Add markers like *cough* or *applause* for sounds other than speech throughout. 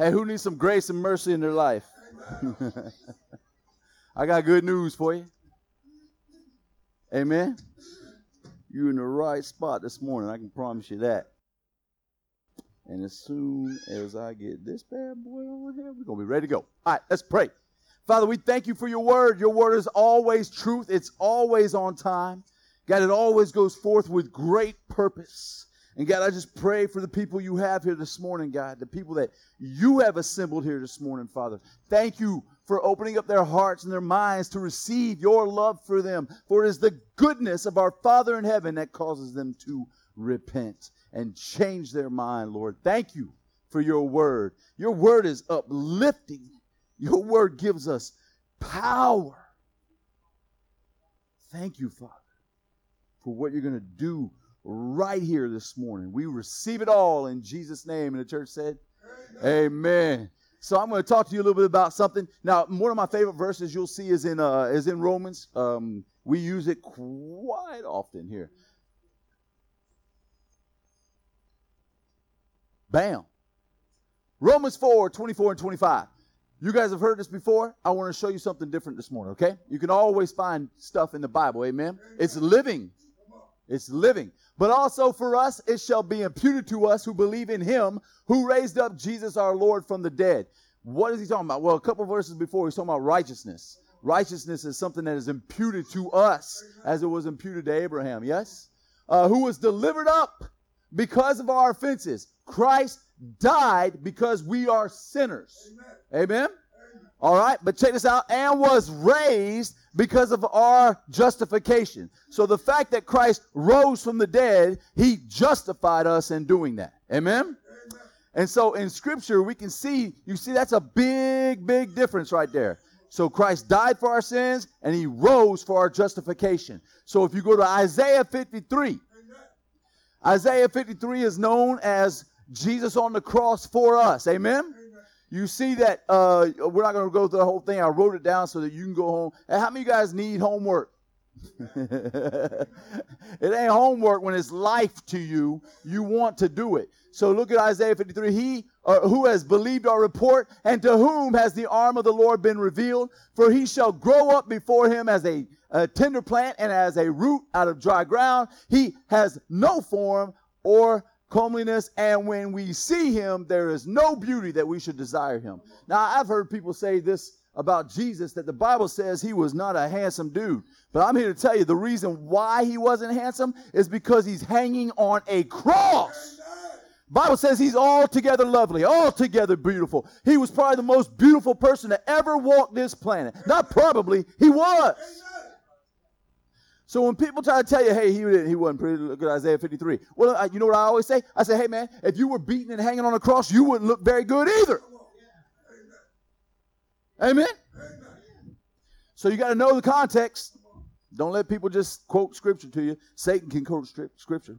Hey, who needs some grace and mercy in their life? *laughs* I got good news for you. Amen. You're in the right spot this morning. I can promise you that. And as soon as I get this bad boy over here, we're going to be ready to go. All right, let's pray. Father, we thank you for your word. Your word is always truth, it's always on time. God, it always goes forth with great purpose. And God, I just pray for the people you have here this morning, God, the people that you have assembled here this morning, Father. Thank you for opening up their hearts and their minds to receive your love for them. For it is the goodness of our Father in heaven that causes them to repent and change their mind, Lord. Thank you for your word. Your word is uplifting, your word gives us power. Thank you, Father, for what you're going to do right here this morning. We receive it all in Jesus' name. And the church said, Amen. Amen. So I'm going to talk to you a little bit about something. Now, one of my favorite verses you'll see is in uh, is in Romans. Um, we use it quite often here. Bam. Romans 4, 24 and 25. You guys have heard this before. I want to show you something different this morning, okay? You can always find stuff in the Bible, amen? It's living. It's living. But also for us, it shall be imputed to us who believe in him who raised up Jesus our Lord from the dead. What is he talking about? Well, a couple verses before, he's talking about righteousness. Righteousness is something that is imputed to us as it was imputed to Abraham, yes? Uh, who was delivered up because of our offenses. Christ died because we are sinners. Amen? Amen? All right, but check this out. And was raised because of our justification. So the fact that Christ rose from the dead, he justified us in doing that. Amen? Amen? And so in scripture, we can see, you see, that's a big, big difference right there. So Christ died for our sins and he rose for our justification. So if you go to Isaiah 53, Amen. Isaiah 53 is known as Jesus on the cross for us. Amen? You see that uh, we're not going to go through the whole thing. I wrote it down so that you can go home. And how many of you guys need homework? *laughs* it ain't homework when it's life to you. You want to do it. So look at Isaiah 53. He uh, who has believed our report, and to whom has the arm of the Lord been revealed? For he shall grow up before him as a, a tender plant and as a root out of dry ground. He has no form or comeliness, and when we see him, there is no beauty that we should desire him. Now, I've heard people say this about Jesus that the Bible says he was not a handsome dude. But I'm here to tell you the reason why he wasn't handsome is because he's hanging on a cross. Bible says he's altogether lovely, altogether beautiful. He was probably the most beautiful person to ever walk this planet. Not probably, he was. So when people try to tell you, hey, he, he wasn't pretty, look at Isaiah 53. Well, I, you know what I always say? I say, hey, man, if you were beaten and hanging on a cross, you wouldn't look very good either. Amen? So you got to know the context. Don't let people just quote scripture to you. Satan can quote scripture.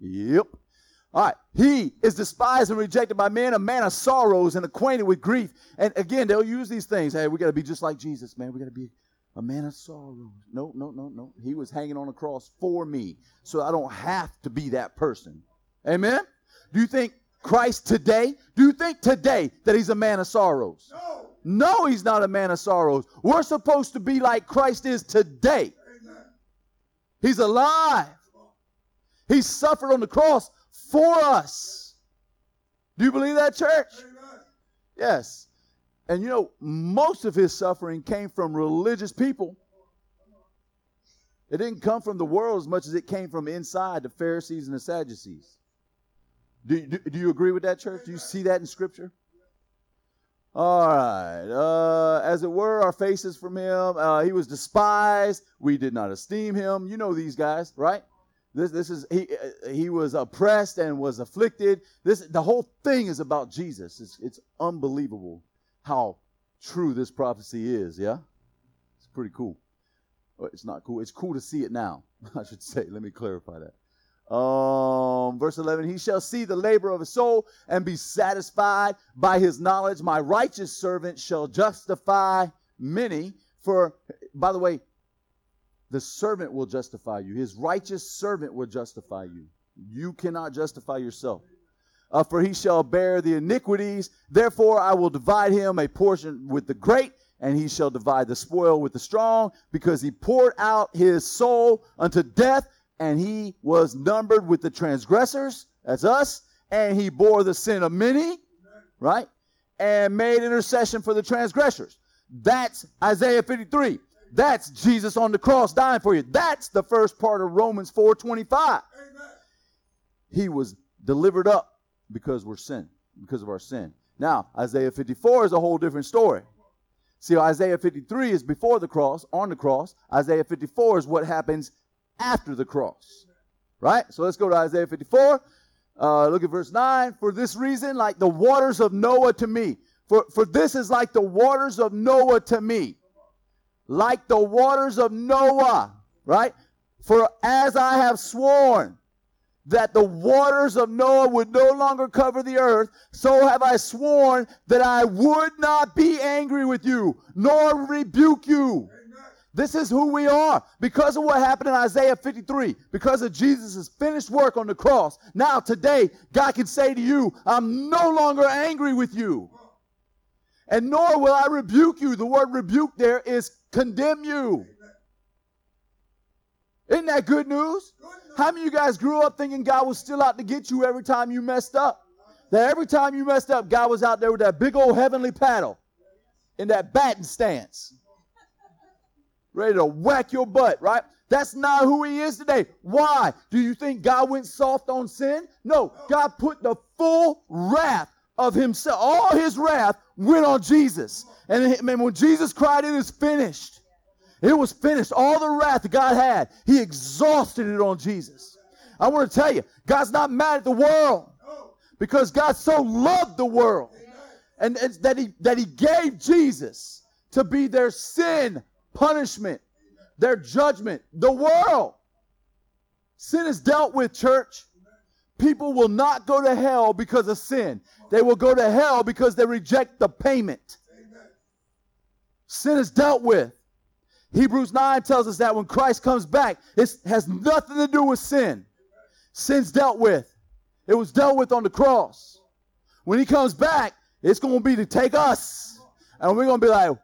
Yep. All right. He is despised and rejected by men, a man of sorrows and acquainted with grief. And again, they'll use these things. Hey, we got to be just like Jesus, man. We got to be a man of sorrows. No, no, no, no. He was hanging on a cross for me, so I don't have to be that person. Amen? Do you think Christ today, do you think today that he's a man of sorrows? No. No, he's not a man of sorrows. We're supposed to be like Christ is today. Amen. He's alive. He suffered on the cross for us. Do you believe that, church? Amen. Yes. And you know, most of his suffering came from religious people. It didn't come from the world as much as it came from inside the Pharisees and the Sadducees. Do, do, do you agree with that, church? Do you see that in Scripture? All right. Uh, as it were, our faces from him. Uh, he was despised. We did not esteem him. You know these guys, right? This, this is he. Uh, he was oppressed and was afflicted. This the whole thing is about Jesus. It's, it's unbelievable how true this prophecy is, yeah? It's pretty cool. Well, it's not cool. It's cool to see it now, *laughs* I should say. Let me clarify that. Um, verse 11, he shall see the labor of his soul and be satisfied by his knowledge. My righteous servant shall justify many. For, by the way, the servant will justify you. His righteous servant will justify you. You cannot justify yourself. Uh, for he shall bear the iniquities. Therefore, I will divide him a portion with the great, and he shall divide the spoil with the strong, because he poured out his soul unto death, and he was numbered with the transgressors. That's us. And he bore the sin of many, right? And made intercession for the transgressors. That's Isaiah 53. That's Jesus on the cross dying for you. That's the first part of Romans 4:25. He was delivered up because we're sin, because of our sin. Now, Isaiah 54 is a whole different story. See, Isaiah 53 is before the cross, on the cross. Isaiah 54 is what happens after the cross. Right? So let's go to Isaiah 54. Uh, look at verse 9. For this reason, like the waters of Noah to me. For, for this is like the waters of Noah to me like the waters of Noah, right? For as I have sworn that the waters of Noah would no longer cover the earth, so have I sworn that I would not be angry with you, nor rebuke you. This is who we are. Because of what happened in Isaiah 53, because of Jesus' finished work on the cross, now today, God can say to you, I'm no longer angry with you. And nor will I rebuke you. The word rebuke there is condemn you. Isn't that good news? How many of you guys grew up thinking God was still out to get you every time you messed up? That every time you messed up, God was out there with that big old heavenly paddle in that batting stance, ready to whack your butt, right? That's not who he is today. Why? Do you think God went soft on sin? No, God put the full wrath of himself, all his wrath went on Jesus. And when Jesus cried, It is finished. It was finished. All the wrath God had, He exhausted it on Jesus. I want to tell you, God's not mad at the world because God so loved the world and, and that, he, that He gave Jesus to be their sin punishment, their judgment. The world. Sin is dealt with, church. People will not go to hell because of sin. They will go to hell because they reject the payment. Sin is dealt with. Hebrews 9 tells us that when Christ comes back, it has nothing to do with sin. Sin's dealt with. It was dealt with on the cross. When he comes back, it's going to be to take us. And we're going to be like,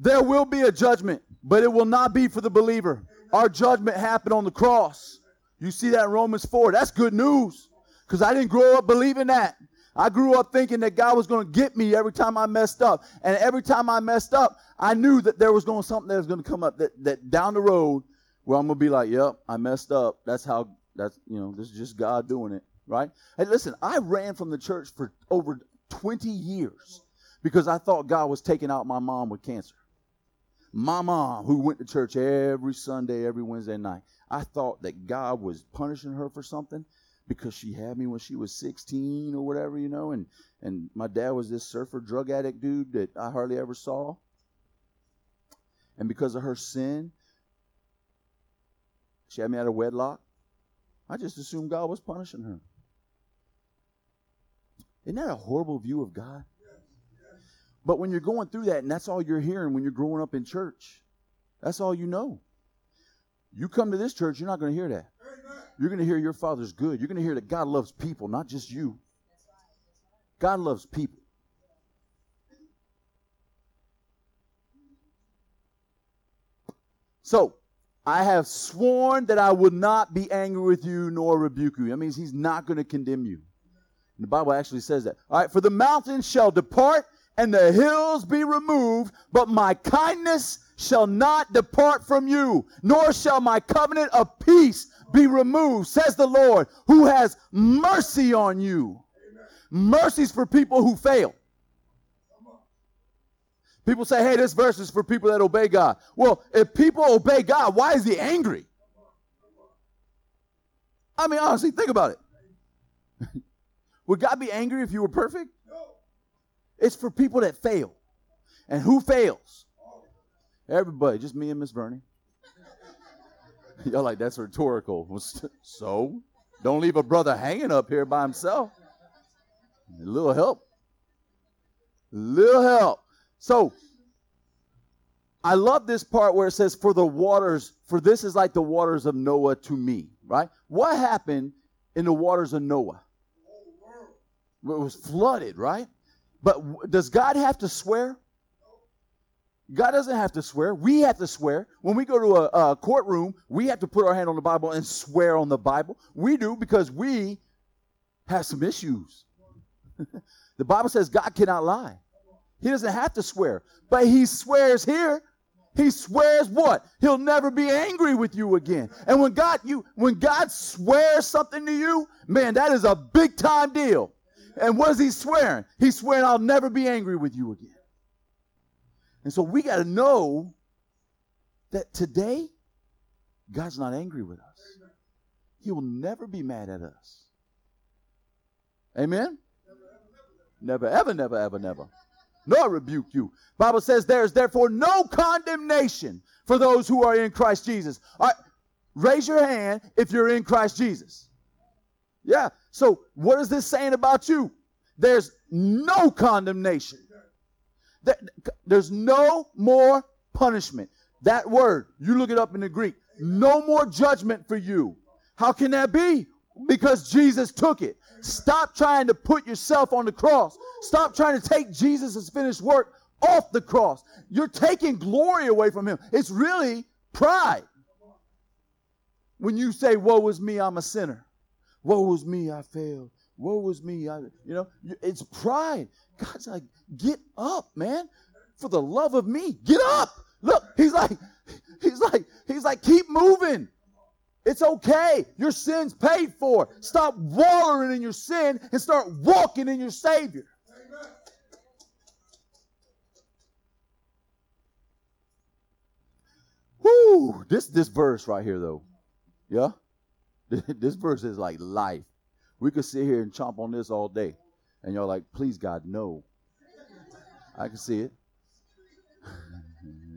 There will be a judgment, but it will not be for the believer. Our judgment happened on the cross. You see that in Romans 4. That's good news because I didn't grow up believing that. I grew up thinking that God was going to get me every time I messed up. And every time I messed up, I knew that there was going something that was going to come up that, that down the road where I'm going to be like, yep, I messed up. That's how, that's, you know, this is just God doing it, right? Hey, listen, I ran from the church for over 20 years because I thought God was taking out my mom with cancer my mom, who went to church every Sunday, every Wednesday night, I thought that God was punishing her for something because she had me when she was 16 or whatever, you know, and and my dad was this surfer drug addict dude that I hardly ever saw. And because of her sin, she had me out of wedlock. I just assumed God was punishing her. Isn't that a horrible view of God? But when you're going through that and that's all you're hearing when you're growing up in church, that's all you know. You come to this church, you're not going to hear that. You're going to hear your father's good. You're going to hear that God loves people, not just you. God loves people. So, I have sworn that I will not be angry with you nor rebuke you. That means he's not going to condemn you. And the Bible actually says that. All right, for the mountains shall depart and the hills be removed, but my kindness shall not depart from you, nor shall my covenant of peace be removed, says the Lord, who has mercy on you. Mercies for people who fail. People say, hey, this verse is for people that obey God. Well, if people obey God, why is he angry? I mean, honestly, think about it. *laughs* Would God be angry if you were perfect? It's for people that fail. And who fails? Everybody, just me and Miss Bernie. *laughs* Y'all like that's rhetorical. *laughs* So, don't leave a brother hanging up here by himself. A little help. A little help. So, I love this part where it says, For the waters, for this is like the waters of Noah to me, right? What happened in the waters of Noah? It was flooded, right? But does God have to swear? God doesn't have to swear. We have to swear. When we go to a, a, courtroom, we have to put our hand on the Bible and swear on the Bible. We do because we have some issues. *laughs* the Bible says God cannot lie. He doesn't have to swear, but he swears here. He swears what? He'll never be angry with you again. And when God you when God swears something to you, man, that is a big time deal. And what is he swearing? He's swearing I'll never be angry with you again. And so we got to know that today God's not angry with us. He will never be mad at us. Amen. Never ever never ever never nor rebuke you. Bible says there is therefore no condemnation for those who are in Christ Jesus. All right, raise your hand if you're in Christ Jesus. Yeah. So what is this saying about you? There's no condemnation. There's no more punishment. That word, you look it up in the Greek. No more judgment for you. How can that be? Because Jesus took it. Stop trying to put yourself on the cross. Stop trying to take Jesus' finished work off the cross. You're taking glory away from him. It's really pride. When you say, Woe is me, I'm a sinner. Woe is me, I failed. Woe is me, I, you know, it's pride. God's like, Get up, man. For the love of me, get up. Look, he's like, he's like, he's like, keep moving. It's okay. Your sin's paid for. Stop wallowing in your sin and start walking in your Savior. Amen. This this verse right here, though, yeah, *laughs* this verse is like life. We could sit here and chomp on this all day, and y'all like, please God, no. I can see it.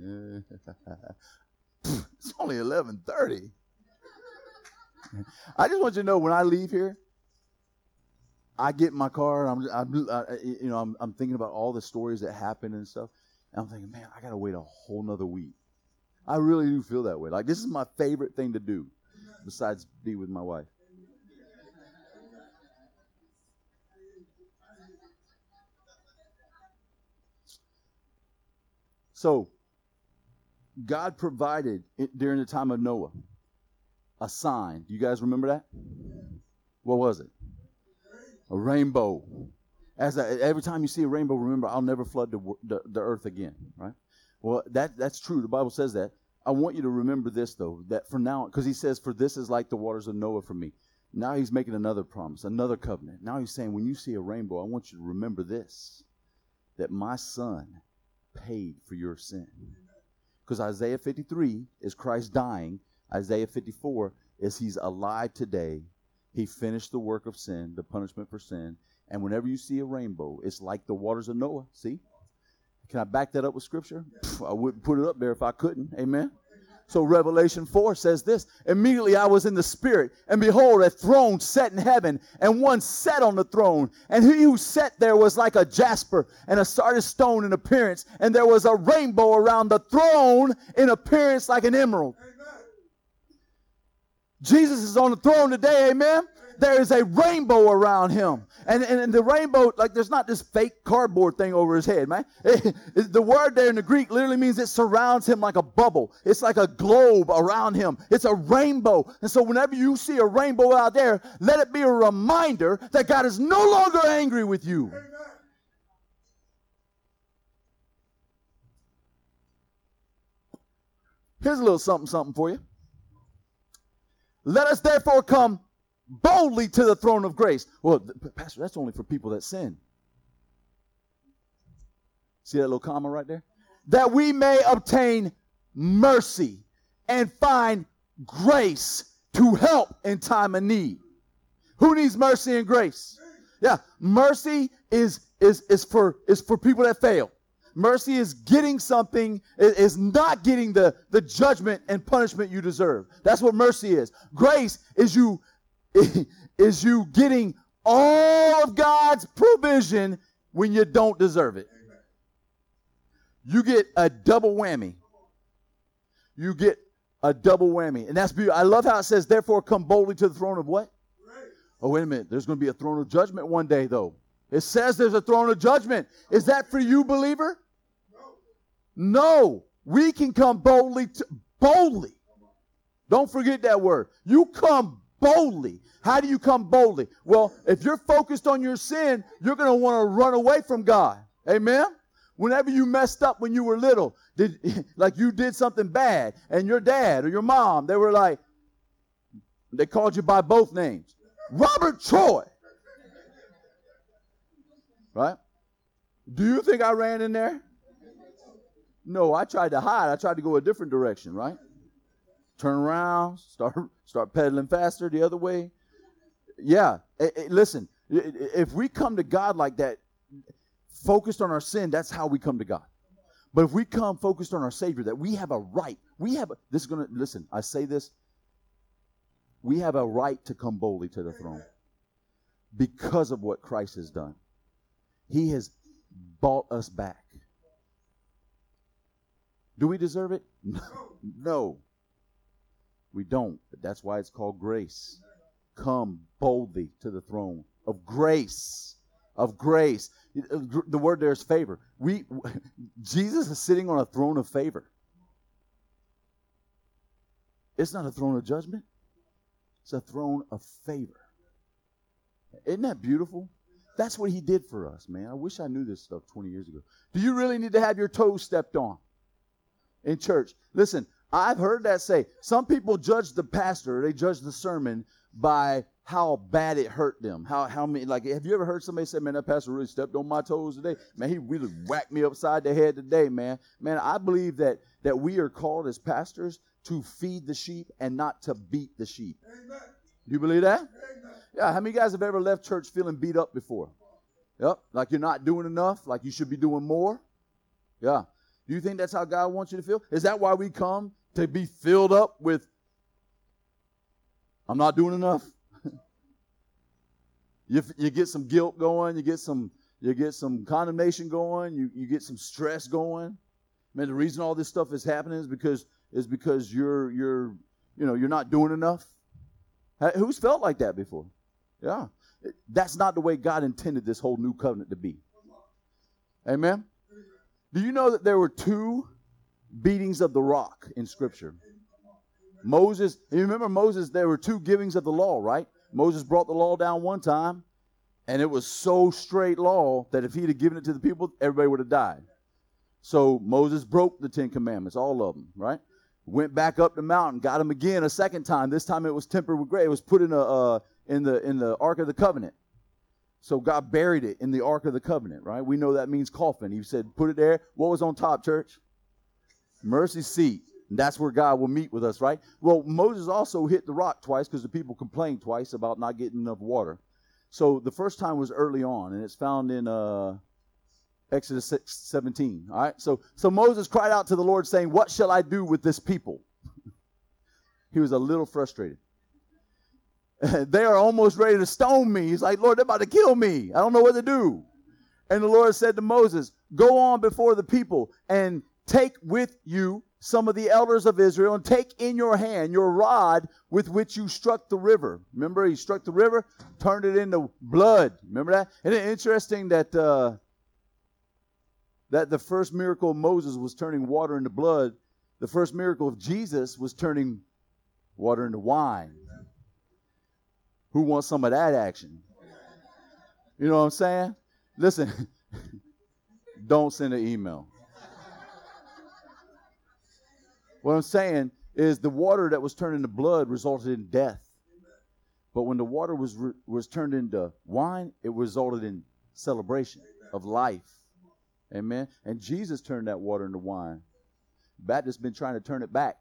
*laughs* it's only eleven thirty. I just want you to know when I leave here, I get in my car. I'm, I'm I, you know, I'm, I'm thinking about all the stories that happen and stuff. And I'm thinking, man, I gotta wait a whole nother week. I really do feel that way. Like this is my favorite thing to do, besides be with my wife. So, God provided during the time of Noah a sign. Do you guys remember that? What was it? A rainbow. As a, every time you see a rainbow, remember, I'll never flood the, the, the earth again, right? Well, that that's true. The Bible says that. I want you to remember this though, that for now, because he says, "For this is like the waters of Noah for me." Now he's making another promise, another covenant. Now he's saying, when you see a rainbow, I want you to remember this: that my son paid for your sin. Because Isaiah 53 is Christ dying Isaiah 54 is he's alive today. He finished the work of sin, the punishment for sin. And whenever you see a rainbow, it's like the waters of Noah. See? Can I back that up with scripture? I wouldn't put it up there if I couldn't. Amen. So Revelation 4 says this Immediately I was in the Spirit, and behold, a throne set in heaven, and one sat on the throne. And he who sat there was like a jasper and a sardius stone in appearance, and there was a rainbow around the throne in appearance like an emerald. Jesus is on the throne today, amen. There is a rainbow around him. And, and, and the rainbow, like there's not this fake cardboard thing over his head, man. *laughs* It, it, the word there in the Greek literally means it surrounds him like a bubble. It's like a globe around him. It's a rainbow. And so whenever you see a rainbow out there, let it be a reminder that God is no longer angry with you. Amen. Here's a little something something for you. Let us therefore come boldly to the throne of grace. Well, Pastor, that's only for people that sin. See that little comma right there? That we may obtain mercy and find grace to help in time of need. Who needs mercy and grace? Yeah, mercy is is is for is for people that fail. Mercy is getting something, is not getting the, the judgment and punishment you deserve. That's what mercy is. Grace is you *laughs* is you getting all of God's provision when you don't deserve it. You get a double whammy. you get a double whammy. And that's beautiful. I love how it says, therefore come boldly to the throne of what? Oh, wait a minute. There's going to be a throne of judgment one day, though. It says there's a throne of judgment. Is that for you, believer? No. We can come boldly to, boldly. Don't forget that word. You come boldly. How do you come boldly? Well, if you're focused on your sin, you're going to want to run away from God. Amen? Whenever you messed up when you were little, did *laughs* like you did something bad, and your dad or your mom, they were like, they called you by both names. Robert Troy. Right? Do you think I ran in there? No, I tried to hide. I tried to go a different direction, right? Turn around, start *laughs* start pedaling faster the other way. Yeah, hey, hey, listen, if we come to God like that, focused on our sin, that's how we come to God. But if we come focused on our Savior, that we have a right, we have a, this is gonna listen. I say this we have a right to come boldly to the throne because of what Christ has done. He has bought us back. Do we deserve it? *laughs* No. No. We don't. But that's why it's called grace. Come boldly to the throne of grace. Of grace. The word there is favor. We Jesus is sitting on a throne of favor. It's not a throne of judgment. It's a throne of favor. Isn't that beautiful? That's what he did for us, man. I wish I knew this stuff 20 years ago. Do you really need to have your toes stepped on in church? Listen, I've heard that say some people judge the pastor, they judge the sermon by how bad it hurt them. How how many like have you ever heard somebody say, Man, that pastor really stepped on my toes today? Man, he really whacked me upside the head today, man. Man, I believe that that we are called as pastors to feed the sheep and not to beat the sheep. Amen. You believe that? Amen. Yeah, how many guys have ever left church feeling beat up before? Yep, like you're not doing enough, like you should be doing more. Yeah. Do you think that's how God wants you to feel? Is that why we come to be filled up with I'm not doing enough? *laughs* you, you get some guilt going, you get some you get some condemnation going, you, you get some stress going. Man, the reason all this stuff is happening is because is because you're you're you know you're not doing enough. Who's felt like that before? Yeah, that's not the way God intended this whole new covenant to be. Amen. Do you know that there were two beatings of the rock in Scripture? Moses, you remember Moses, there were two givings of the law, right? Moses brought the law down one time, and it was so straight law that if he'd have given it to the people, everybody would have died. So Moses broke the Ten Commandments, all of them, right? Went back up the mountain, got them again a second time. This time it was tempered with grace. It was put in a uh, in the in the Ark of the Covenant. So God buried it in the Ark of the Covenant, right? We know that means coffin. He said, put it there. What was on top, church? Mercy seat. And that's where God will meet with us, right? Well, Moses also hit the rock twice because the people complained twice about not getting enough water. So the first time was early on, and it's found in uh, Exodus 6, 17. All right. So, so Moses cried out to the Lord, saying, What shall I do with this people? *laughs* he was a little frustrated. *laughs* they are almost ready to stone me. He's like, Lord, they're about to kill me. I don't know what to do. And the Lord said to Moses, Go on before the people and take with you some of the elders of Israel and take in your hand your rod with which you struck the river. Remember, he struck the river, turned it into blood. Remember that? Isn't it interesting that uh, that the first miracle of Moses was turning water into blood. The first miracle of Jesus was turning water into wine. Who wants some of that action? You know what I'm saying? Listen, *laughs* don't send an email. What I'm saying is the water that was turned into blood resulted in death. But when the water was was turned into wine, it resulted in celebration of life. Amen. And Jesus turned that water into wine. Baptists been trying to turn it back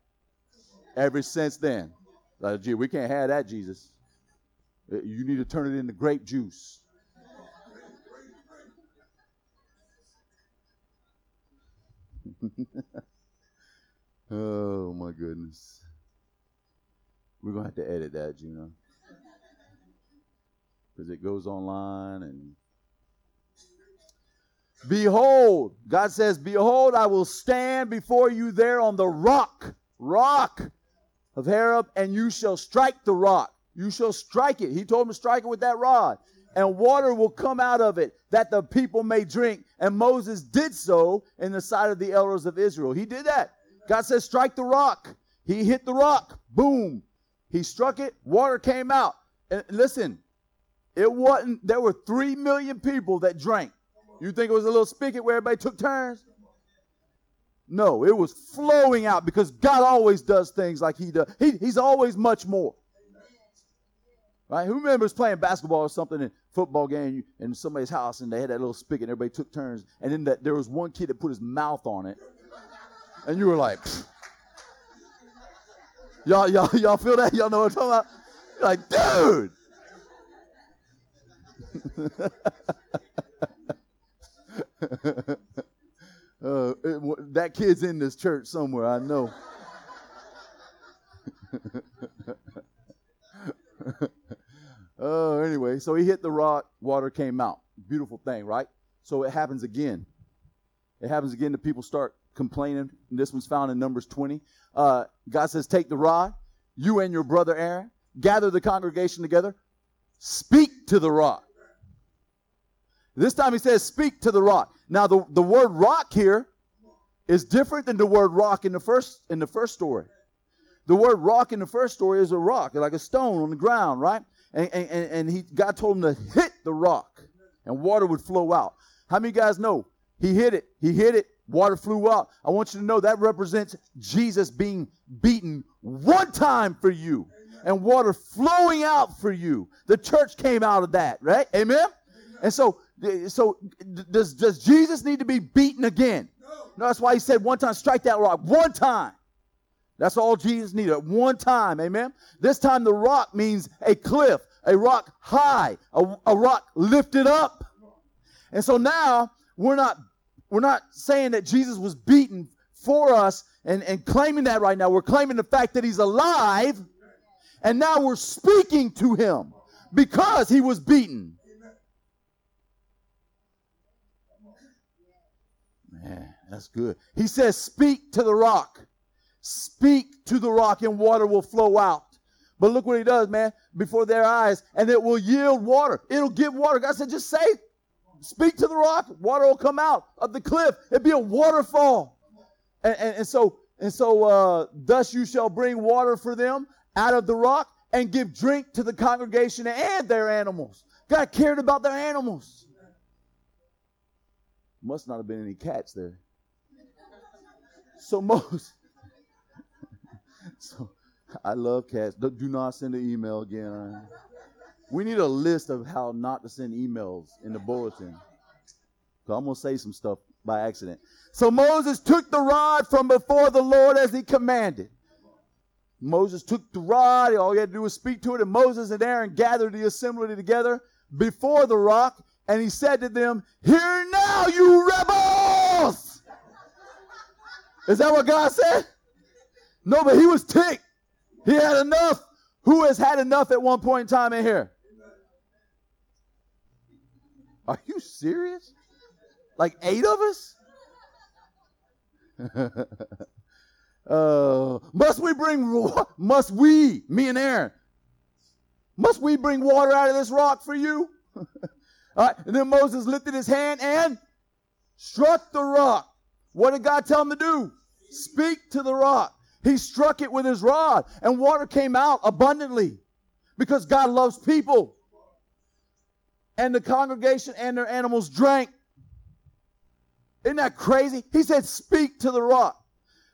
ever since then. Like, gee, we can't have that, Jesus. Uh, you need to turn it into grape juice. *laughs* oh my goodness. We're gonna have to edit that, know. Because it goes online and Behold, God says, Behold, I will stand before you there on the rock rock of Horeb, and you shall strike the rock. You shall strike it. He told him to strike it with that rod, and water will come out of it that the people may drink. And Moses did so in the sight of the elders of Israel. He did that. God says, strike the rock. He hit the rock. Boom. He struck it. Water came out. And listen, it wasn't, there were three million people that drank. You think it was a little spigot where everybody took turns? No, it was flowing out because God always does things like He does. He, he's always much more. Right? Who remembers playing basketball or something in football game in somebody's house and they had that little spigot and everybody took turns and then that there was one kid that put his mouth on it and you were like, y'all, y'all, y'all feel that? Y'all know what I'm talking about? You're like, dude. *laughs* uh, it, that kid's in this church somewhere, I know. Oh, *laughs* anyway, so he hit the rock, water came out. Beautiful thing, right? So it happens again. It happens again. The people start complaining. This one's found in Numbers 20. Uh, God says, Take the rod, you and your brother Aaron, gather the congregation together, speak to the rock. This time he says, Speak to the rock. Now, the, the word rock here is different than the word rock in the first in the first story. The word rock in the first story is a rock, like a stone on the ground, right? And, and, and he God told him to hit the rock and water would flow out. How many guys know? He hit it. He hit it. Water flew out. I want you to know that represents Jesus being beaten one time for you and water flowing out for you. The church came out of that, right? Amen? And so, so does, does Jesus need to be beaten again? No, that's why he said one time, strike that rock. One time. That's all Jesus needed. One time. Amen. This time the rock means a cliff, a rock high, a, a rock lifted up. And so now we're not we're not saying that Jesus was beaten for us and, and claiming that right now. We're claiming the fact that he's alive. And now we're speaking to him because he was beaten. Man, that's good. He says, Speak to the rock. Speak to the rock and water will flow out. But look what he does, man, before their eyes, and it will yield water. It'll give water. God said, just say, speak to the rock, water will come out of the cliff. It'll be a waterfall. And, and, and so, and so, uh, thus you shall bring water for them out of the rock and give drink to the congregation and their animals. God cared about their animals. Must not have been any cats there. So most *laughs* so I love cats. Do not send an email again. We need a list of how not to send emails in the bulletin. So I'm gonna say some stuff by accident. So Moses took the rod from before the Lord as he commanded. Moses took the rod, all he had to do was speak to it, and Moses and Aaron gathered the assembly together before the rock, and he said to them, Hear now, you rebels! Is that what God said? No, but he was ticked. He had enough. Who has had enough at one point in time in here? Are you serious? Like eight of us? *laughs* uh, must we bring, must we, me and Aaron, must we bring water out of this rock for you? *laughs* All right. And then Moses lifted his hand and struck the rock. What did God tell him to do? Speak to the rock. He struck it with his rod, and water came out abundantly because God loves people. And the congregation and their animals drank. Isn't that crazy? He said, Speak to the rock.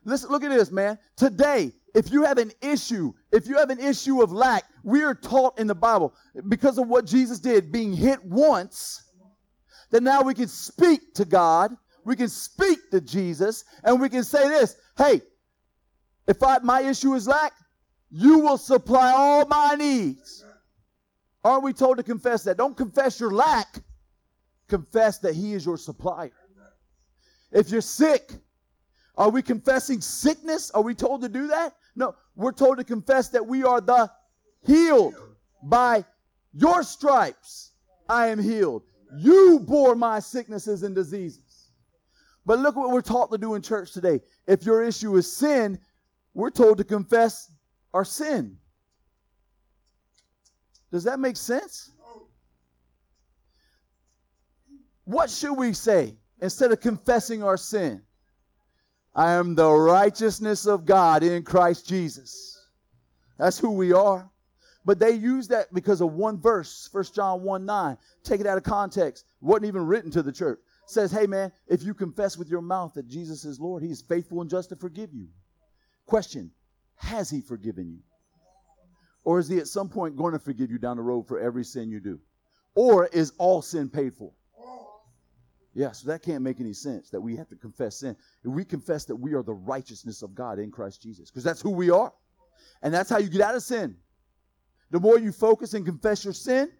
Listen, look at this, man. Today, if you have an issue, if you have an issue of lack, we are taught in the Bible because of what Jesus did, being hit once, that now we can speak to God, we can speak to Jesus, and we can say this hey, if I, my issue is lack, you will supply all my needs. Aren't we told to confess that? Don't confess your lack. Confess that He is your supplier. If you're sick, are we confessing sickness? Are we told to do that? No, we're told to confess that we are the healed by your stripes. I am healed. You bore my sicknesses and diseases. But look what we're taught to do in church today. If your issue is sin, we're told to confess our sin. Does that make sense? What should we say instead of confessing our sin? I am the righteousness of God in Christ Jesus. That's who we are. But they use that because of one verse, 1 John 1 9. Take it out of context. Wasn't even written to the church. Says, hey man, if you confess with your mouth that Jesus is Lord, He is faithful and just to forgive you. Question Has He forgiven you? Or is He at some point going to forgive you down the road for every sin you do? Or is all sin paid for? Yeah, so that can't make any sense that we have to confess sin. If we confess that we are the righteousness of God in Christ Jesus, because that's who we are. And that's how you get out of sin. The more you focus and confess your sin,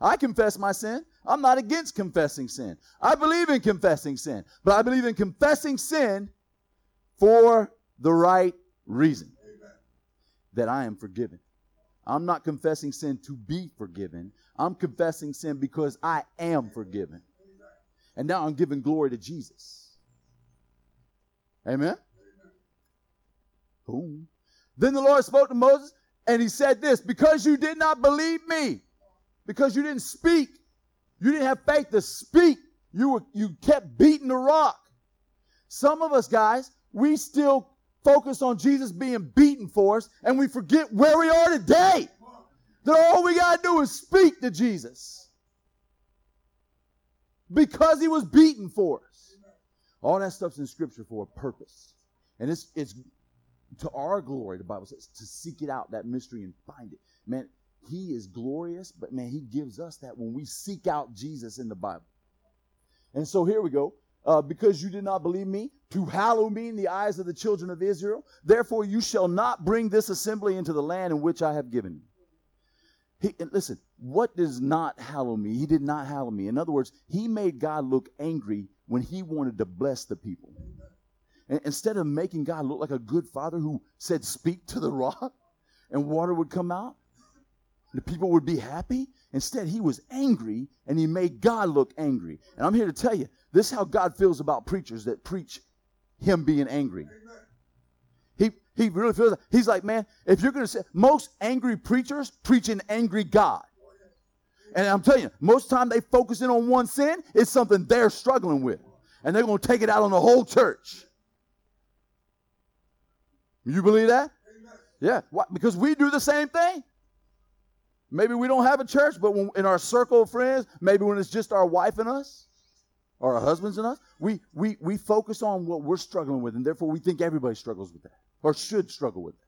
I confess my sin. I'm not against confessing sin. I believe in confessing sin, but I believe in confessing sin for the right reason. That I am forgiven. I'm not confessing sin to be forgiven. I'm confessing sin because I am forgiven. And now I'm giving glory to Jesus. Amen? Boom. Then the Lord spoke to Moses and he said this because you did not believe me, because you didn't speak, you didn't have faith to speak, you, were, you kept beating the rock. Some of us, guys, we still focus on Jesus being beaten for us and we forget where we are today. That all we got to do is speak to Jesus because he was beaten for us. All that stuff's in scripture for a purpose. And it's, it's to our glory, the Bible says, to seek it out, that mystery, and find it. Man, he is glorious, but man, he gives us that when we seek out Jesus in the Bible. And so here we go. Uh, because you did not believe me, to hallow me in the eyes of the children of Israel. Therefore, you shall not bring this assembly into the land in which I have given you. He, listen, what does not hallow me? He did not hallow me. In other words, he made God look angry when he wanted to bless the people. And instead of making God look like a good father who said, Speak to the rock and water would come out, the people would be happy. Instead, he was angry and he made God look angry. And I'm here to tell you this is how God feels about preachers that preach him being angry. He, he really feels he's like, man, if you're going to say, most angry preachers preach an angry God. And I'm telling you, most time they focus in on one sin, it's something they're struggling with. And they're going to take it out on the whole church. You believe that? Yeah. Why? Because we do the same thing. Maybe we don't have a church, but when, in our circle of friends, maybe when it's just our wife and us, or our husbands and us, we, we, we focus on what we're struggling with, and therefore we think everybody struggles with that, or should struggle with that.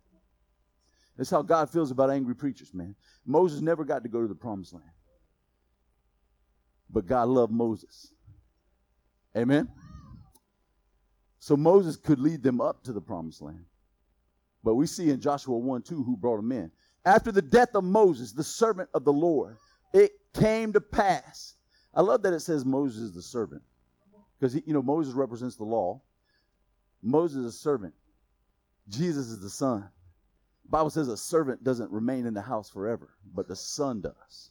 That's how God feels about angry preachers, man. Moses never got to go to the promised land. But God loved Moses. Amen? So Moses could lead them up to the promised land. But we see in Joshua 1 2 who brought them in. After the death of Moses, the servant of the Lord, it came to pass. I love that it says Moses is the servant. Because, you know, Moses represents the law. Moses is a servant. Jesus is the son. The Bible says a servant doesn't remain in the house forever, but the son does.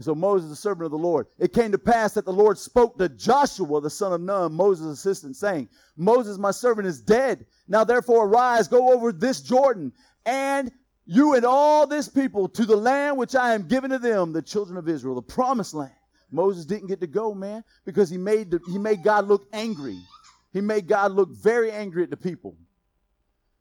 So Moses, the servant of the Lord, it came to pass that the Lord spoke to Joshua, the son of Nun, Moses' assistant, saying, Moses, my servant, is dead. Now therefore arise, go over this Jordan, and you and all this people to the land which I am giving to them, the children of Israel, the promised land. Moses didn't get to go, man, because he made the, he made God look angry. He made God look very angry at the people.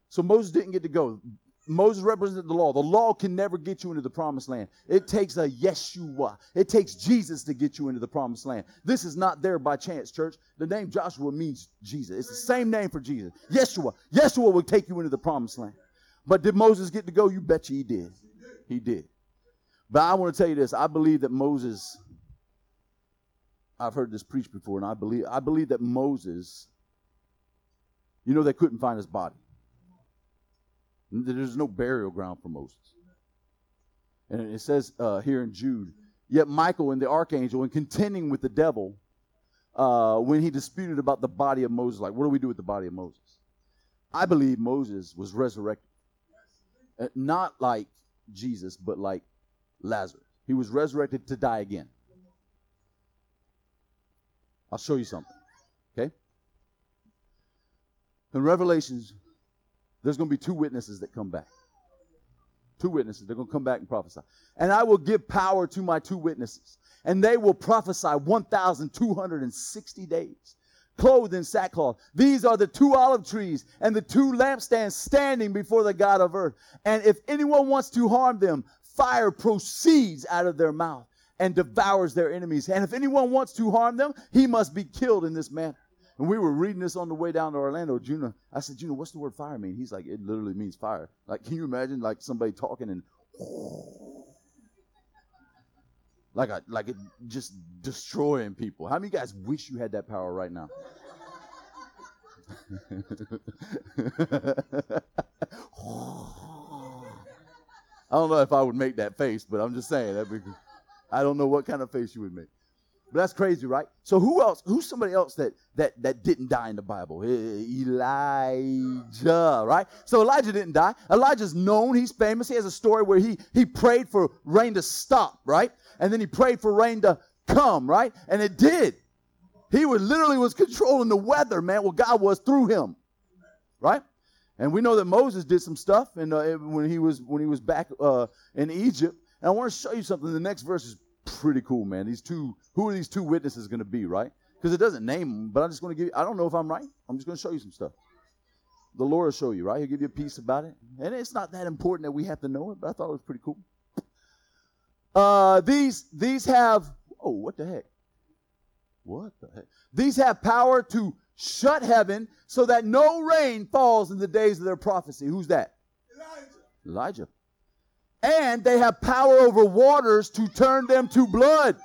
So Moses didn't get to go. Moses represented the law. The law can never get you into the promised land. It takes a Yeshua. It takes Jesus to get you into the promised land. This is not there by chance, church. The name Joshua means Jesus. It's the same name for Jesus. Yeshua. Yeshua will take you into the promised land. But did Moses get to go? You bet you he did. He did. But I want to tell you this. I believe that Moses, I've heard this preached before, and I believe I believe that Moses, you know, they couldn't find his body. There's no burial ground for Moses. And it says uh, here in Jude, yet Michael and the archangel, in contending with the devil, uh, when he disputed about the body of Moses, like, what do we do with the body of Moses? I believe Moses was resurrected. Uh, not like Jesus, but like Lazarus. He was resurrected to die again. I'll show you something. Okay? In Revelations, there's going to be two witnesses that come back. Two witnesses. They're going to come back and prophesy. And I will give power to my two witnesses, and they will prophesy 1,260 days, clothed in sackcloth. These are the two olive trees and the two lampstands standing before the God of earth. And if anyone wants to harm them, fire proceeds out of their mouth and devours their enemies. And if anyone wants to harm them, he must be killed in this manner. And we were reading this on the way down to Orlando. Juna, I said, Juna, what's the word fire mean? He's like, it literally means fire. Like, can you imagine like somebody talking and like a, like it just destroying people? How many guys wish you had that power right now? *laughs* I don't know if I would make that face, but I'm just saying that I don't know what kind of face you would make. But that's crazy, right? So who else? Who's somebody else that that that didn't die in the Bible? Elijah, right? So Elijah didn't die. Elijah's known. He's famous. He has a story where he he prayed for rain to stop, right? And then he prayed for rain to come, right? And it did. He was literally was controlling the weather, man. Well, God was through him, right? And we know that Moses did some stuff, and uh, when he was when he was back uh, in Egypt. And I want to show you something. The next verse is pretty cool, man. These two, who are these two witnesses going to be, right? Because it doesn't name them, but I'm just going to give you, I don't know if I'm right. I'm just going to show you some stuff. The Lord will show you, right? He'll give you a piece about it. And it's not that important that we have to know it, but I thought it was pretty cool. Uh, these, these have, oh, what the heck? What the heck? These have power to shut heaven so that no rain falls in the days of their prophecy. Who's that? Elijah. Elijah and they have power over waters to turn them to blood.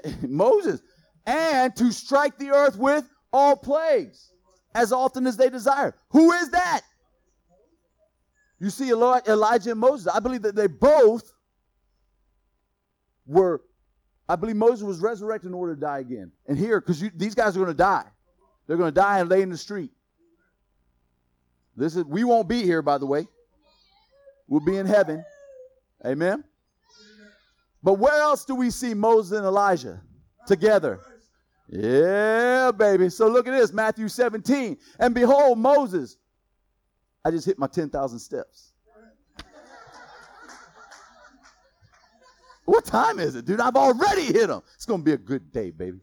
*laughs* Moses. And to strike the earth with all plagues as often as they desire. Who is that? You see Elijah and Moses. I believe that they both were, I believe Moses was resurrected in order to die again. And here, because these guys are going to die. They're going to die and lay in the street. This is we won't be here, by the way. We'll be in heaven. Amen. But where else do we see Moses and Elijah together? Yeah, baby. So look at this Matthew 17. And behold, Moses. I just hit my 10,000 steps. What time is it, dude? I've already hit them. It's going to be a good day, baby.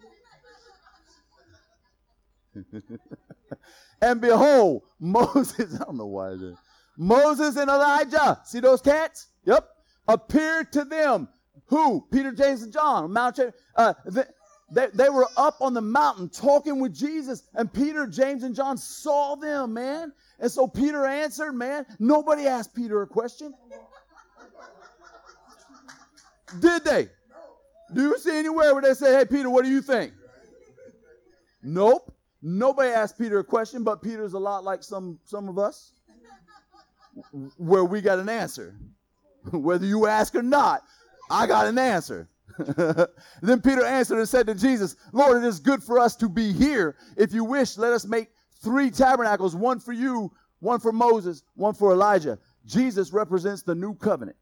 *laughs* and behold, *laughs* Moses. I don't know why. Moses and Elijah, see those cats? Yep. Appeared to them. Who? Peter, James, and John. Mount uh, they, they, they were up on the mountain talking with Jesus, and Peter, James, and John saw them, man. And so Peter answered, man. Nobody asked Peter a question. Did they? Do you see anywhere where they say, hey, Peter, what do you think? Nope. Nobody asked Peter a question, but Peter's a lot like some, some of us where we got an answer. *laughs* Whether you ask or not, I got an answer. *laughs* then Peter answered and said to Jesus, Lord, it is good for us to be here. If you wish, let us make three tabernacles one for you, one for Moses, one for Elijah. Jesus represents the new covenant.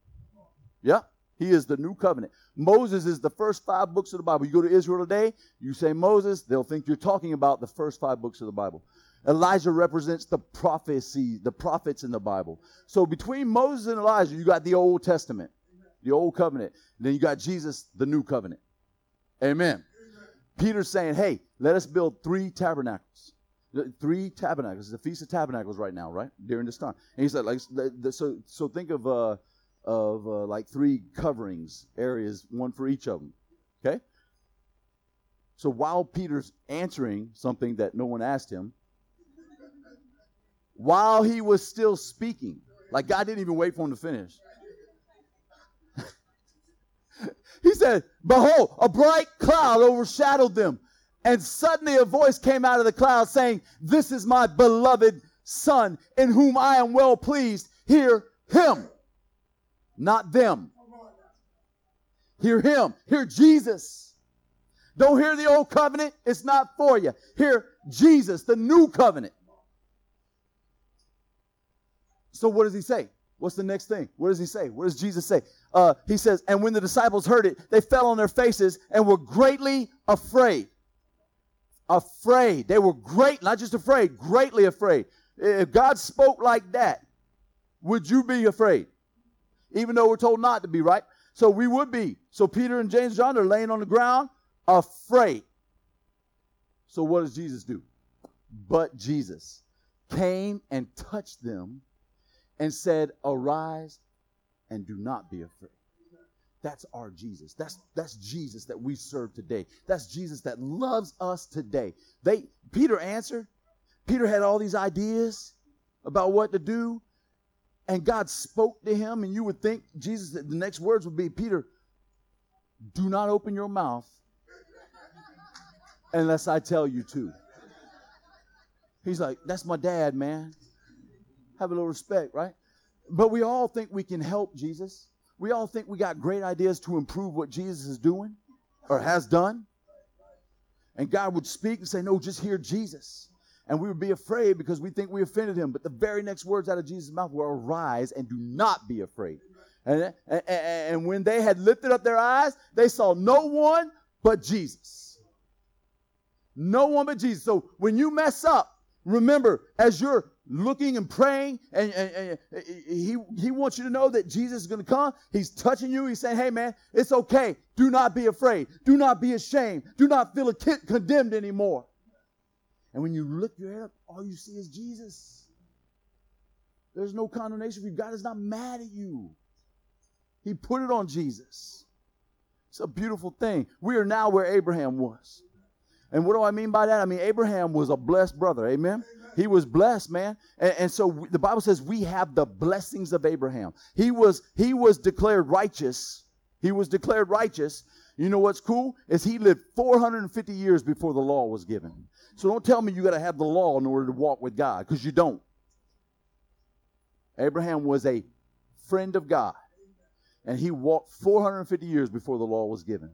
Yeah, he is the new covenant. Moses is the first five books of the Bible. You go to Israel today, you say Moses, they'll think you're talking about the first five books of the Bible. Elijah represents the prophecy, the prophets in the Bible. So between Moses and Elijah, you got the Old Testament, the Old Covenant. Then you got Jesus, the New Covenant. Amen. Peter's saying, hey, let us build three tabernacles. Three tabernacles. It's the Feast of Tabernacles right now, right? During this time. And he said, like, so, so think of, uh, of uh, like three coverings, areas, one for each of them. Okay? So while Peter's answering something that no one asked him, while he was still speaking. Like God didn't even wait for him to finish. *laughs* he said, Behold, a bright cloud overshadowed them. And suddenly a voice came out of the cloud saying, This is my beloved Son, in whom I am well pleased. Hear him, not them. Hear him. Hear Jesus. Don't hear the old covenant. It's not for you. Hear Jesus, the new covenant. So what does he say? What's the next thing? What does he say? What does Jesus say? Uh, he says, and when the disciples heard it, they fell on their faces and were greatly afraid. afraid. They were great, not just afraid, greatly afraid. If God spoke like that, would you be afraid? Even though we're told not to be, right? So we would be. So Peter and James and John are laying on the ground, afraid. So what does Jesus do? But Jesus came and touched them and said, Arise and do not be afraid. That's our Jesus. That's that's Jesus that we serve today. That's Jesus that loves us today. They Peter answered. Peter had all these ideas about what to do, and God spoke to him, and you would think Jesus, the next words would be, Peter, do not open your mouth unless I tell you to. He's like, that's my dad, man. Have a little respect, right? But we all think we can help Jesus. We all think we got great ideas to improve what Jesus is doing or has done. And God would speak and say, No, just hear Jesus. And we would be afraid because we think we offended him. But the very next words out of Jesus' mouth were, Arise and do not be afraid. And, and, and when they had lifted up their eyes, they saw no one but Jesus. No one but Jesus. So when you mess up, remember, as you're looking and praying, and, and, and, he, he wants you to know that Jesus is going to come. He's touching you. He's saying, hey, man, it's okay. Do not be afraid. Do not be ashamed. Do not feel condemned anymore. And when you look your head up, all you see is Jesus. There's no condemnation for you. God is not mad at you. He put it on Jesus. It's a beautiful thing. We are now where Abraham was. And what do I mean by that? I mean, Abraham was a blessed brother. Amen. He was blessed, man. And, and, so the Bible says we have the blessings of Abraham. He was he was declared righteous. He was declared righteous. You know what's cool? Is he lived 450 years before the law was given. So don't tell me you got to have the law in order to walk with God, because you don't. Abraham was a friend of God. And he walked 450 years before the law was given.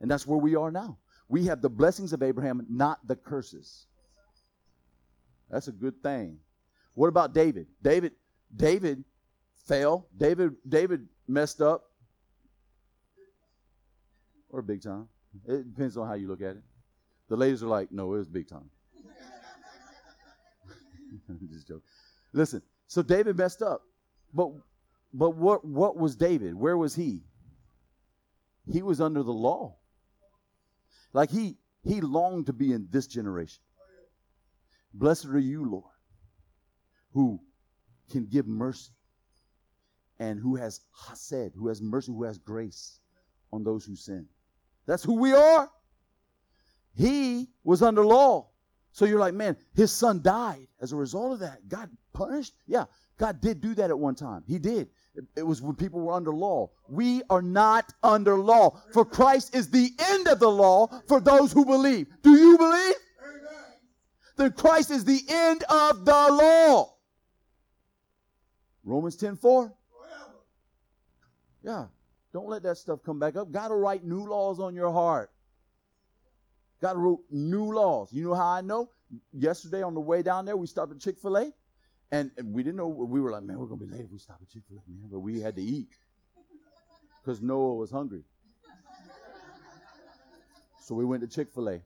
And that's where we are now. We have the blessings of Abraham, not the curses. That's a good thing. What about David? David, David fell. David, David messed up. Or big time. It depends on how you look at it. The ladies are like, no, it was big time. *laughs* Just joking. Listen, so David messed up. But but what what was David? Where was he? He was under the law. Like he he longed to be in this generation. Blessed are you, Lord, who can give mercy and who has hesed, who has mercy, who has grace on those who sin. That's who we are. He was under law. So you're like, man, his son died as a result of that. God punished? Yeah, God did do that at one time. He did. It was when people were under law. We are not under law. For Christ is the end of the law for those who believe. Do you believe? Then Christ is the end of the law. Romans 10 4. Yeah. Don't let that stuff come back up. Got to write new laws on your heart. Got to write new laws. You know how I know? Yesterday on the way down there, we stopped at Chick fil A. And, and we didn't know, we were like, man, we're going to be late if we stop at Chick fil A, man. But we had to eat because Noah was hungry. So we went to Chick fil A.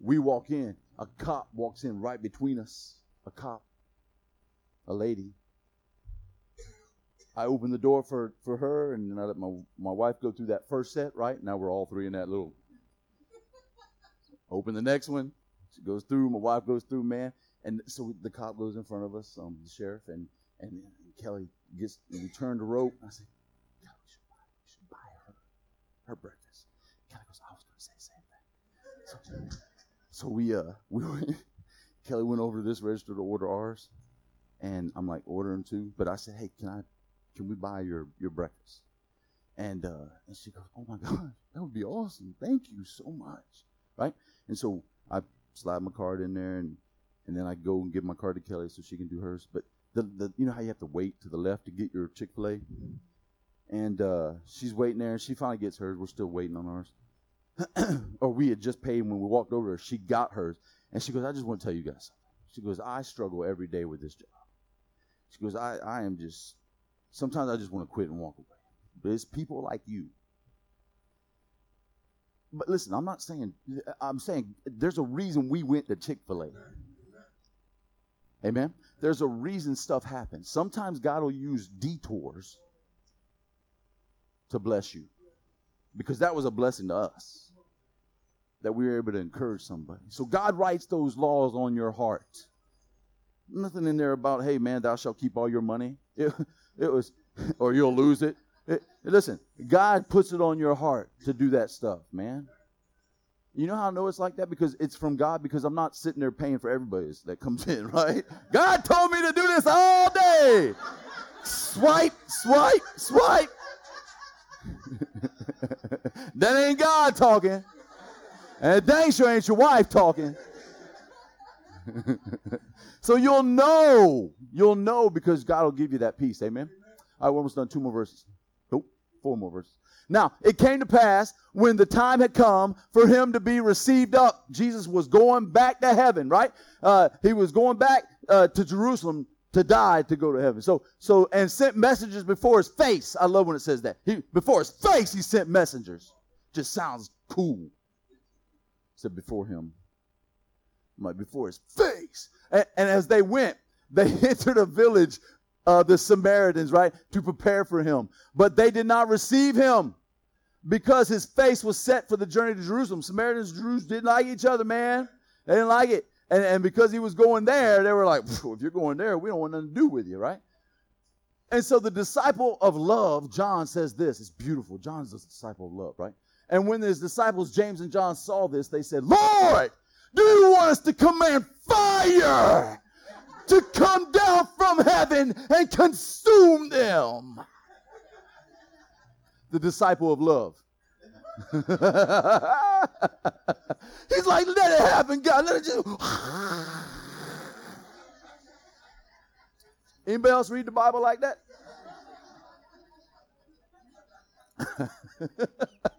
We walk in a cop walks in right between us. A cop, a lady. I open the door for, for her, and I let my, my wife go through that first set, right? Now we're all three in that little. Open the next one. She goes through, my wife goes through, man. And so the cop goes in front of us, um, the sheriff, and, and Kelly gets, we turn the rope. I said, Kelly, we should buy, we should buy her, her breakfast. Kelly goes, I was going to say the same thing. So, so we uh *laughs* we Kelly went over to this register to order ours, and I'm like ordering two, But I said, hey, can I can we buy your your breakfast? And uh, and she goes, oh my *laughs* god, that would be awesome. Thank you so much, right? And so I slide my card in there, and and then I go and give my card to Kelly so she can do hers. But the, the you know how you have to wait to the left to get your Chick Fil A, and uh, she's waiting there, and she finally gets hers. We're still waiting on ours. *clears throat* or we had just paid when we walked over. She got hers. And she goes, I just want to tell you guys something. She goes, I struggle every day with this job. She goes, I, I am just, sometimes I just want to quit and walk away. But it's people like you but listen, I'm not saying, I'm saying there's a reason we went to Chick fil A. Amen. There's a reason stuff happens. Sometimes God will use detours to bless you because that was a blessing to us that we were able to encourage somebody. So God writes those laws on your heart. Nothing in there about, hey, man, thou shalt keep all your money. *laughs* It, it was, *laughs* or you'll lose it. it. Listen, God puts it on your heart to do that stuff, man. You know how I know it's like that? Because it's from God, because I'm not sitting there paying for everybody that comes *laughs* in, right? God told me to do this all day. swipe, swipe, swipe. that ain't God talking. And dang sure ain't your wife talking. *laughs* so you'll know. You'll know because God will give you that peace. Amen. All right, we're almost done. Two more verses. Nope, four more verses. Now, it came to pass when the time had come for him to be received up. Jesus was going back to heaven, right? Uh, he was going back uh, to Jerusalem to die to go to heaven. So, so, and sent messengers before his face. I love when it says that. He, before his face, he sent messengers. Just sounds cool. Said before him. I'm like, before his face. And, and as they went, they *laughs* entered a village uh, the Samaritans, right, to prepare for him. But they did not receive him because his face was set for the journey to Jerusalem. Samaritans and Jews didn't like each other, man. They didn't like it. And, and because he was going there, they were like, if you're going there, we don't want nothing to do with you, right? And so the disciple of love, John says this. It's beautiful. John's a disciple of love, right? And when his disciples, James and John, saw this, they said, Lord, do you want us to command fire to come down from heaven and consume them. The disciple of love. *laughs* He's like, let it happen, God. Let it just. *laughs* Anybody else read the Bible like that? *laughs*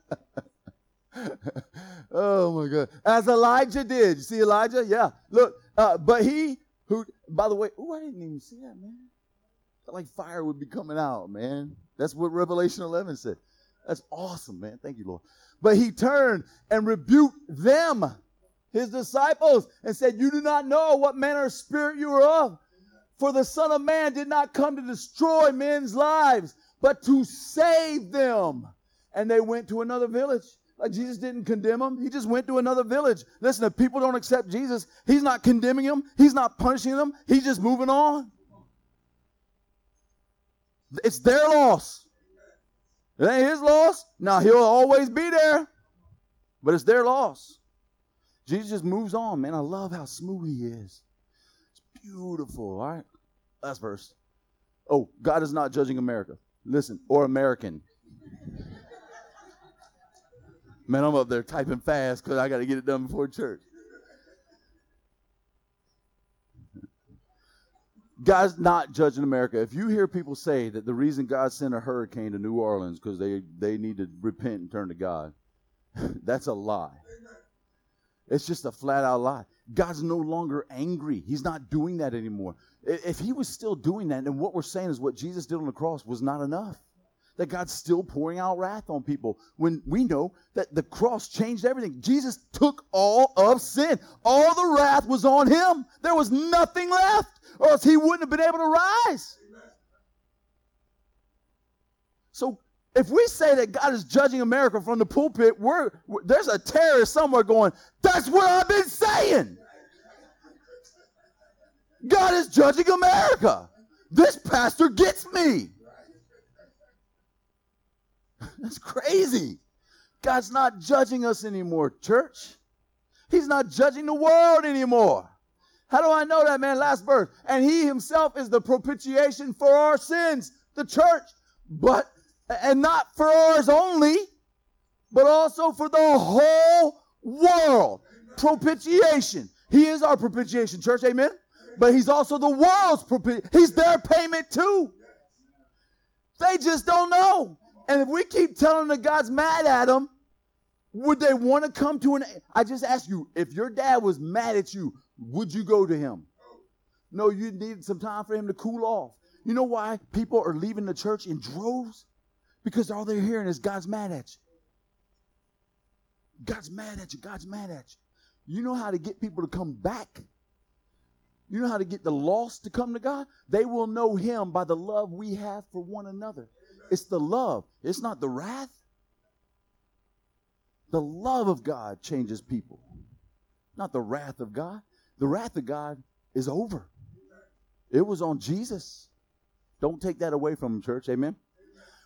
oh my God. As Elijah did. You see Elijah? Yeah. Look, uh, but he who, by the way, oh, I didn't even see that, man. Felt like fire would be coming out, man. That's what Revelation 11 said. That's awesome, man. Thank you, Lord. But he turned and rebuked them, his disciples, and said, You do not know what manner of spirit you are of. For the Son of Man did not come to destroy men's lives, but to save them. And they went to another village. Like Jesus didn't condemn them. He just went to another village. Listen, if people don't accept Jesus, he's not condemning them. He's not punishing them. He's just moving on. It's their loss. It ain't his loss. Now he'll always be there, but it's their loss. Jesus just moves on, man. I love how smooth he is. It's beautiful. All right. Last verse. Oh, God is not judging America. Listen, or American. Man, I'm up there typing fast because I got to get it done before church. God's not judging America. If you hear people say that the reason God sent a hurricane to New Orleans because they, they need to repent and turn to God, *laughs* that's a lie. It's just a flat out lie. God's no longer angry. He's not doing that anymore. If he was still doing that, then what we're saying is what Jesus did on the cross was not enough that God's still pouring out wrath on people when we know that the cross changed everything. Jesus took all of sin. All the wrath was on him. There was nothing left, or else he wouldn't have been able to rise. So if we say that God is judging America from the pulpit, we're, we're, there's a terrorist somewhere going, that's what I've been saying. God is judging America. This pastor gets me. *laughs* That's crazy. God's not judging us anymore, church. He's not judging the world anymore. How do I know that, man? Last verse. And he himself is the propitiation for our sins, the church, but, and not for ours only, but also for the whole world. Propitiation. He is our propitiation, church. Amen. But he's also the world's propitiation. He's their payment too. They just don't know. And if we keep telling them that God's mad at them, would they want to come to an I just ask you, if your dad was mad at you, would you go to him? No, you needed some time for him to cool off. You know why people are leaving the church in droves? Because all they're hearing is God's mad at you. God's mad at you. God's mad at you. You know how to get people to come back? You know how to get the lost to come to God? They will know Him by the love we have for one another. It's the love, it's not the wrath. The love of God changes people, not the wrath of God. The wrath of God is over. It was on Jesus. Don't take that away from him, church. Amen.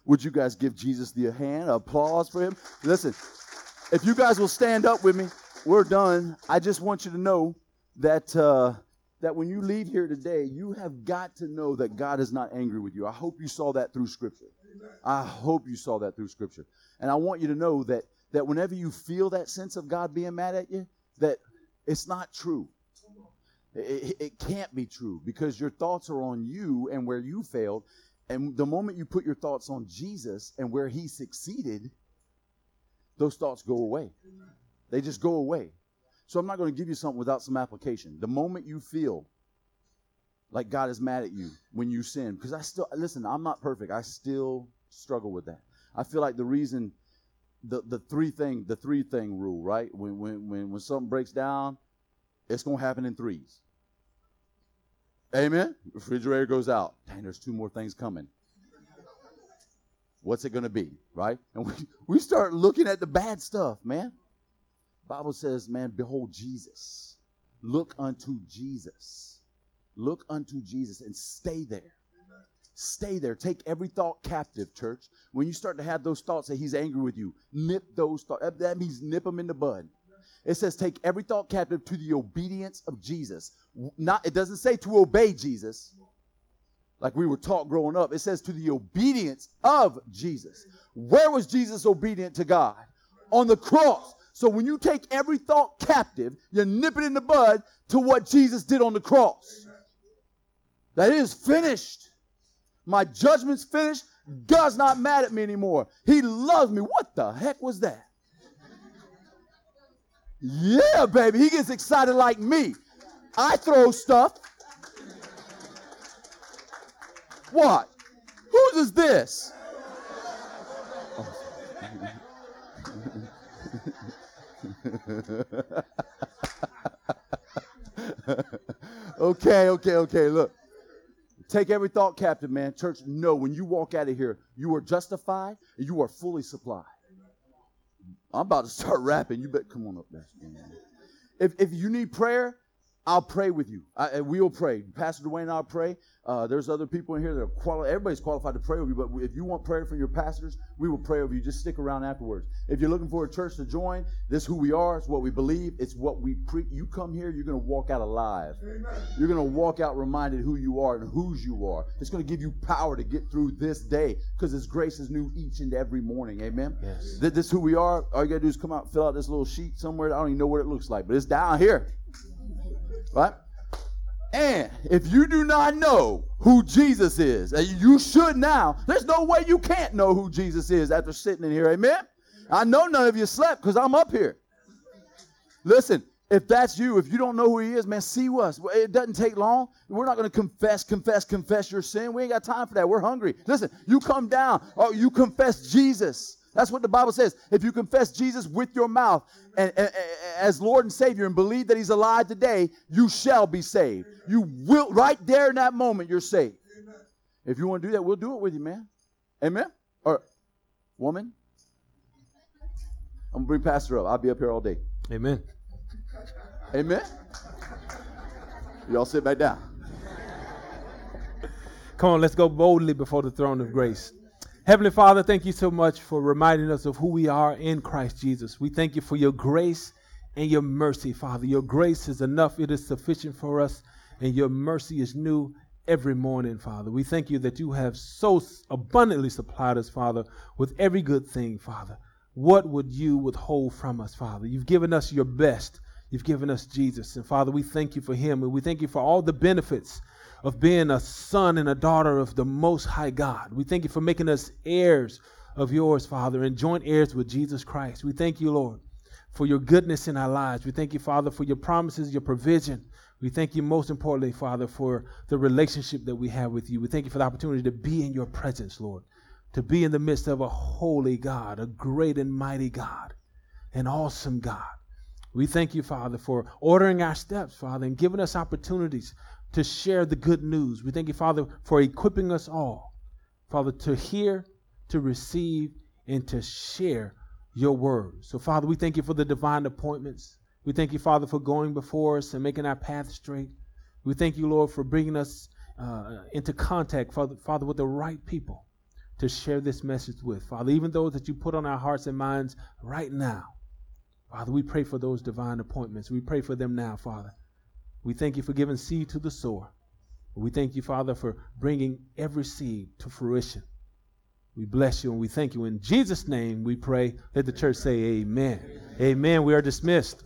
Would you guys give Jesus the hand, applause for him? Listen, if you guys will stand up with me, we're done. I just want you to know that uh, that when you leave here today, you have got to know that God is not angry with you. I hope you saw that through Scripture. I hope you saw that through Scripture. And I want you to know that that whenever you feel that sense of God being mad at you, that it's not true. It, it, can't be true because your thoughts are on you and where you failed. And the moment you put your thoughts on Jesus and where he succeeded, those thoughts go away. They just go away. So I'm not going to give you something without some application. The moment you feel like God is mad at you when you sin, because I still, listen, I'm not perfect. I still struggle with that. I feel like the reason, the, the three thing, the three thing rule, right? When, when, when, when something breaks down, it's going to happen in threes. Amen. Refrigerator goes out. Dang, there's two more things coming. What's it going to be, right? And we, we start looking at the bad stuff, man. Bible says, man, behold Jesus. Look unto Jesus. Look unto Jesus and stay there. Stay there. Take every thought captive, church. When you start to have those thoughts that he's angry with you, nip those thoughts. That means nip them in the bud. It says, take every thought captive to the obedience of Jesus. Not, it doesn't say to obey Jesus, like we were taught growing up. It says to the obedience of Jesus. Where was Jesus obedient to God? On the cross. So when you take every thought captive, you nip it in the bud to what Jesus did on the cross. That is finished. My judgment's finished. God's not mad at me anymore. He loves me. What the heck was that? Yeah, baby. He gets excited like me. I throw stuff. What? Whose is this? *laughs* okay, okay, okay. Look. Take every thought captive, man. Church, no, when you walk out of here, you are justified and you are fully supplied. I'm about to start *laughs* rapping. You bet. Come on up there. If, if you need prayer, I'll pray with you. I, we'll pray. Pastor Dwayne and I'll pray. Uh, there's other people in here that are qualified. Everybody's qualified to pray with you, but if you want prayer from your pastors, we will pray with you. Just stick around afterwards. If you're looking for a church to join, this is who we are. It's what we believe. It's what we preach. You come here, you're going to walk out alive. Amen. You're going to walk out reminded who you are and whose you are. It's going to give you power to get through this day because His grace is new each and every morning. Amen. Yes. This, this is who we are. All you got to do is come out, fill out this little sheet somewhere. I don't even know what it looks like, but it's down here. Right? And if you do not know who Jesus is, and you should now. There's no way you can't know who Jesus is after sitting in here. Amen? I know none of you slept because I'm up here. Listen, if that's you, if you don't know who he is, man, see us. It doesn't take long. We're not going to confess, confess, confess your sin. We ain't got time for that. We're hungry. Listen, you come down. Oh, you confess Jesus. That's what the Bible says. If you confess Jesus with your mouth and, and, and, as Lord and Savior and believe that He's alive today, you shall be saved. You will, right there in that moment, you're saved. If you want to do that, we'll do it with you, man. Amen? Or, woman? I'm going to bring Pastor up. I'll be up here all day. Amen. Amen? Y'all sit back down. Come on, let's go boldly before the throne of grace. Heavenly Father, thank you so much for reminding us of who we are in Christ Jesus. We thank you for your grace and your mercy, Father. Your grace is enough, it is sufficient for us, and your mercy is new every morning, Father. We thank you that you have so abundantly supplied us, Father, with every good thing, Father. What would you withhold from us, Father? You've given us your best. You've given us Jesus. And Father, we thank you for him, and we thank you for all the benefits of being a son and a daughter of the Most High God. We thank you for making us heirs of yours, Father, and joint heirs with Jesus Christ. We thank you, Lord, for your goodness in our lives. We thank you, Father, for your promises, your provision. We thank you most importantly, Father, for the relationship that we have with you. We thank you for the opportunity to be in your presence, Lord, to be in the midst of a holy God, a great and mighty God. an awesome God. We thank you, Father, for ordering our steps, Father, and giving us opportunities to share the good news. We thank you, Father, for equipping us all, Father, to hear, to receive, and to share your word. So, Father, we thank you for the divine appointments. We thank you, Father, for going before us and making our path straight. We thank you, Lord, for bringing us uh, into contact, Father, Father, with the right people to share this message with. Father, even those that you put on our hearts and minds right now. Father, we pray for those divine appointments. We pray for them now, Father. We thank you for giving seed to the sower. We thank you, Father, for bringing every seed to fruition. We bless you and we thank you. In Jesus' name we pray. Let the church say amen. Amen. amen. We are dismissed.